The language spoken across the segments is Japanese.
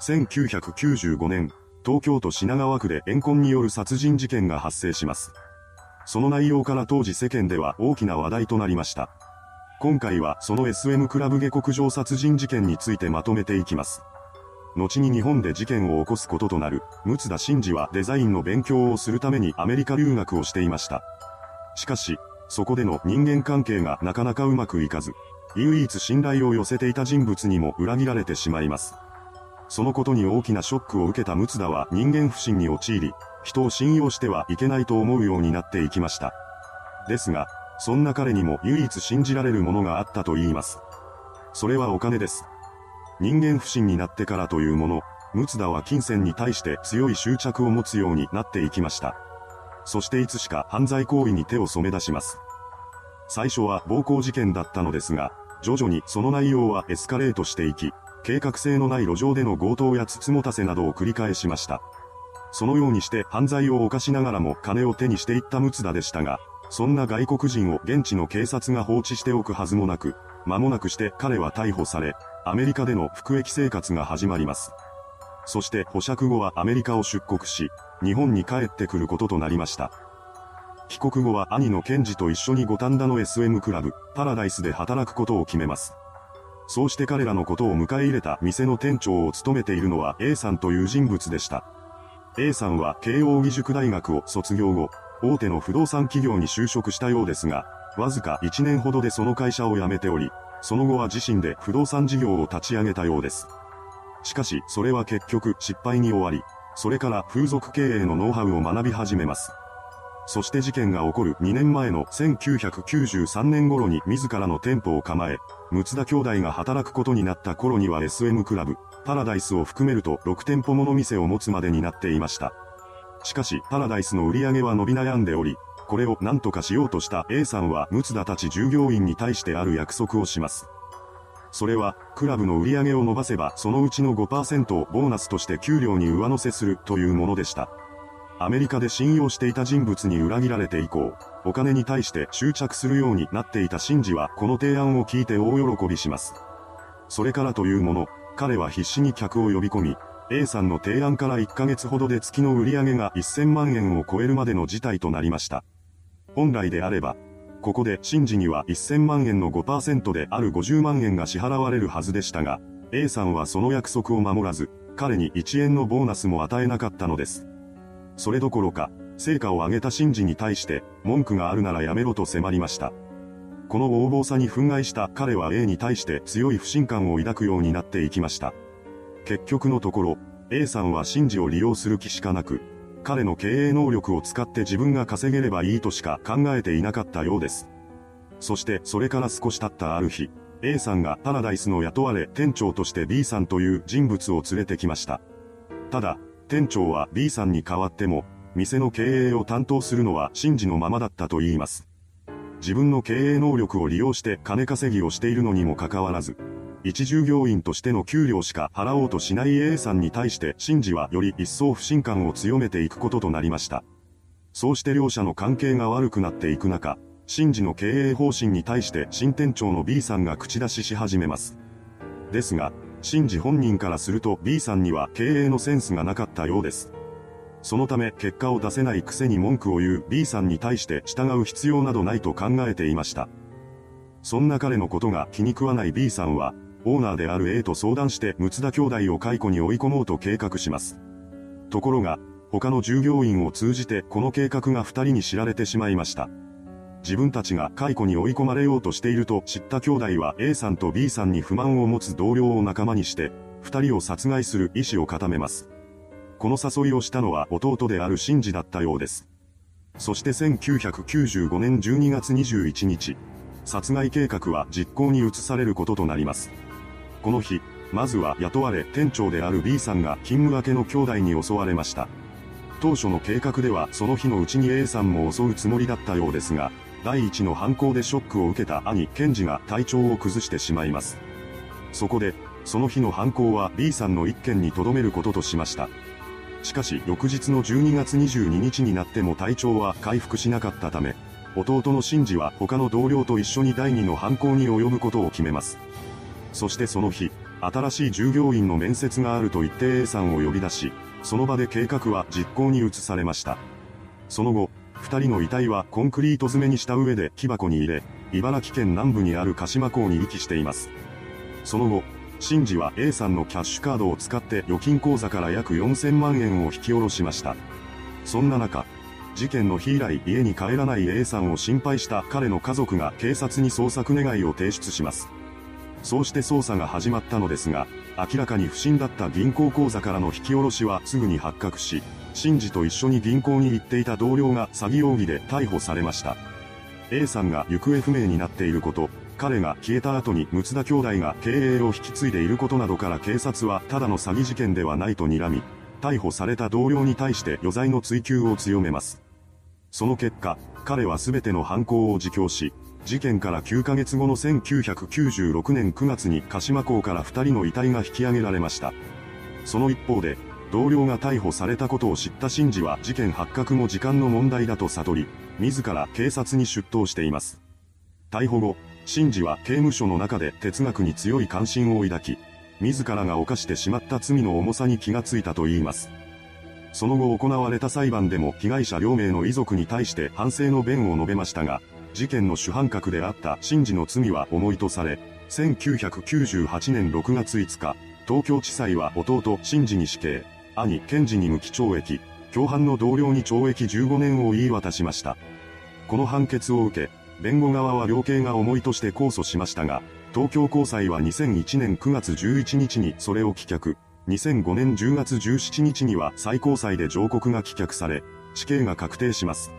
1995年、東京都品川区で怨恨による殺人事件が発生します。その内容から当時世間では大きな話題となりました。今回はその SM クラブ下克上殺人事件についてまとめていきます。後に日本で事件を起こすこととなる、六田真治はデザインの勉強をするためにアメリカ留学をしていました。しかし、そこでの人間関係がなかなかうまくいかず、唯一信頼を寄せていた人物にも裏切られてしまいます。そのことに大きなショックを受けた六田は人間不信に陥り、人を信用してはいけないと思うようになっていきました。ですが、そんな彼にも唯一信じられるものがあったと言います。それはお金です。人間不信になってからというもの、六田は金銭に対して強い執着を持つようになっていきました。そしていつしか犯罪行為に手を染め出します。最初は暴行事件だったのですが、徐々にその内容はエスカレートしていき、計画性のない路上での強盗やつつもたせなどを繰り返しました。そのようにして犯罪を犯しながらも金を手にしていったムツダでしたが、そんな外国人を現地の警察が放置しておくはずもなく、間もなくして彼は逮捕され、アメリカでの服役生活が始まります。そして保釈後はアメリカを出国し、日本に帰ってくることとなりました。帰国後は兄のケンジと一緒に五反田の SM クラブ、パラダイスで働くことを決めます。そうして彼らのことを迎え入れた店の店長を務めているのは A さんという人物でした。A さんは慶応義塾大学を卒業後、大手の不動産企業に就職したようですが、わずか1年ほどでその会社を辞めており、その後は自身で不動産事業を立ち上げたようです。しかし、それは結局失敗に終わり、それから風俗経営のノウハウを学び始めます。そして事件が起こる2年前の1993年頃に自らの店舗を構え、六田兄弟が働くことになった頃には SM クラブ、パラダイスを含めると6店舗もの店を持つまでになっていました。しかし、パラダイスの売り上げは伸び悩んでおり、これを何とかしようとした A さんは六田たち従業員に対してある約束をします。それは、クラブの売り上げを伸ばせばそのうちの5%をボーナスとして給料に上乗せするというものでした。アメリカで信用していた人物に裏切られて以降、お金に対して執着するようになっていたシンジはこの提案を聞いて大喜びします。それからというもの、彼は必死に客を呼び込み、A さんの提案から1ヶ月ほどで月の売り上げが1000万円を超えるまでの事態となりました。本来であれば、ここでシンジには1000万円の5%である50万円が支払われるはずでしたが、A さんはその約束を守らず、彼に1円のボーナスも与えなかったのです。それどころか、成果を上げた神事に対して、文句があるならやめろと迫りました。この横暴さに憤慨した彼は A に対して強い不信感を抱くようになっていきました。結局のところ、A さんは神事を利用する気しかなく、彼の経営能力を使って自分が稼げればいいとしか考えていなかったようです。そしてそれから少し経ったある日、A さんがパラダイスの雇われ店長として B さんという人物を連れてきました。ただ、店長は B さんに代わっても、店の経営を担当するのは真治のままだったと言います。自分の経営能力を利用して金稼ぎをしているのにもかかわらず、一従業員としての給料しか払おうとしない A さんに対して真治はより一層不信感を強めていくこととなりました。そうして両者の関係が悪くなっていく中、真治の経営方針に対して新店長の B さんが口出しし始めます。ですが、シンジ本人からすると B さんには経営のセンスがなかったようです。そのため結果を出せないくせに文句を言う B さんに対して従う必要などないと考えていました。そんな彼のことが気に食わない B さんは、オーナーである A と相談して六田兄弟を解雇に追い込もうと計画します。ところが、他の従業員を通じてこの計画が二人に知られてしまいました。自分たちが解雇に追い込まれようとしていると知った兄弟は A さんと B さんに不満を持つ同僚を仲間にして、二人を殺害する意思を固めます。この誘いをしたのは弟である真治だったようです。そして1995年12月21日、殺害計画は実行に移されることとなります。この日、まずは雇われ店長である B さんが勤務明けの兄弟に襲われました。当初の計画ではその日のうちに A さんも襲うつもりだったようですが、第一の犯行でショックを受けた兄、ケンジが体調を崩してしまいます。そこで、その日の犯行は B さんの一件に留めることとしました。しかし、翌日の12月22日になっても体調は回復しなかったため、弟のシンジは他の同僚と一緒に第二の犯行に及ぶことを決めます。そしてその日、新しい従業員の面接があると言って A さんを呼び出し、その場で計画は実行に移されました。その後、二人の遺体はコンクリート詰めにした上で木箱に入れ、茨城県南部にある鹿島港に遺棄しています。その後、シンジは A さんのキャッシュカードを使って預金口座から約4000万円を引き下ろしました。そんな中、事件の日以来家に帰らない A さんを心配した彼の家族が警察に捜索願いを提出します。そうして捜査が始まったのですが、明らかに不審だった銀行口座からの引き下ろしはすぐに発覚し、シンジと一緒に銀行に行っていた同僚が詐欺容疑で逮捕されました。A さんが行方不明になっていること、彼が消えた後に六田兄弟が経営を引き継いでいることなどから警察はただの詐欺事件ではないと睨み、逮捕された同僚に対して余罪の追及を強めます。その結果、彼は全ての犯行を自供し、事件から9ヶ月後の1996年9月に鹿島港から2人の遺体が引き上げられました。その一方で、同僚が逮捕されたことを知った真治は事件発覚も時間の問題だと悟り、自ら警察に出頭しています。逮捕後、真治は刑務所の中で哲学に強い関心を抱き、自らが犯してしまった罪の重さに気がついたと言います。その後行われた裁判でも被害者両名の遺族に対して反省の弁を述べましたが、事件の主犯格であった真治の罪は重いとされ、1998年6月5日、東京地裁は弟真治に死刑、兄賢治に無期懲役、共犯の同僚に懲役15年を言い渡しました。この判決を受け、弁護側は量刑が重いとして控訴しましたが、東京高裁は2001年9月11日にそれを棄却、2005年10月17日には最高裁で上告が棄却され、死刑が確定します。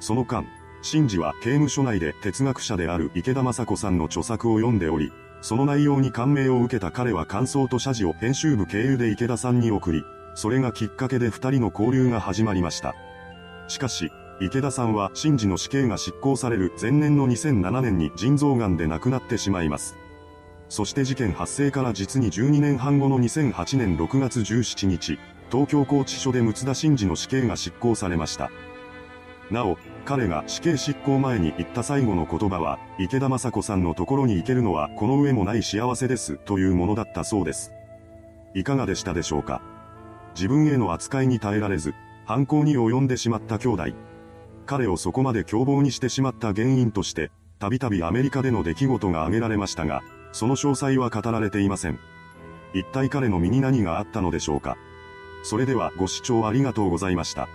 その間、真治は刑務所内で哲学者である池田雅子さんの著作を読んでおり、その内容に感銘を受けた彼は感想と謝辞を編集部経由で池田さんに送り、それがきっかけで二人の交流が始まりました。しかし、池田さんは真治の死刑が執行される前年の2007年に腎臓癌で亡くなってしまいます。そして事件発生から実に12年半後の2008年6月17日、東京拘置所で六田真治の死刑が執行されました。なお、彼が死刑執行前に言った最後の言葉は、池田雅子さんのところに行けるのはこの上もない幸せですというものだったそうです。いかがでしたでしょうか？自分への扱いに耐えられず、犯行に及んでしまった兄弟。彼をそこまで凶暴にしてしまった原因として、たびたびアメリカでの出来事が挙げられましたが、その詳細は語られていません。一体彼の身に何があったのでしょうか？それではご視聴ありがとうございました。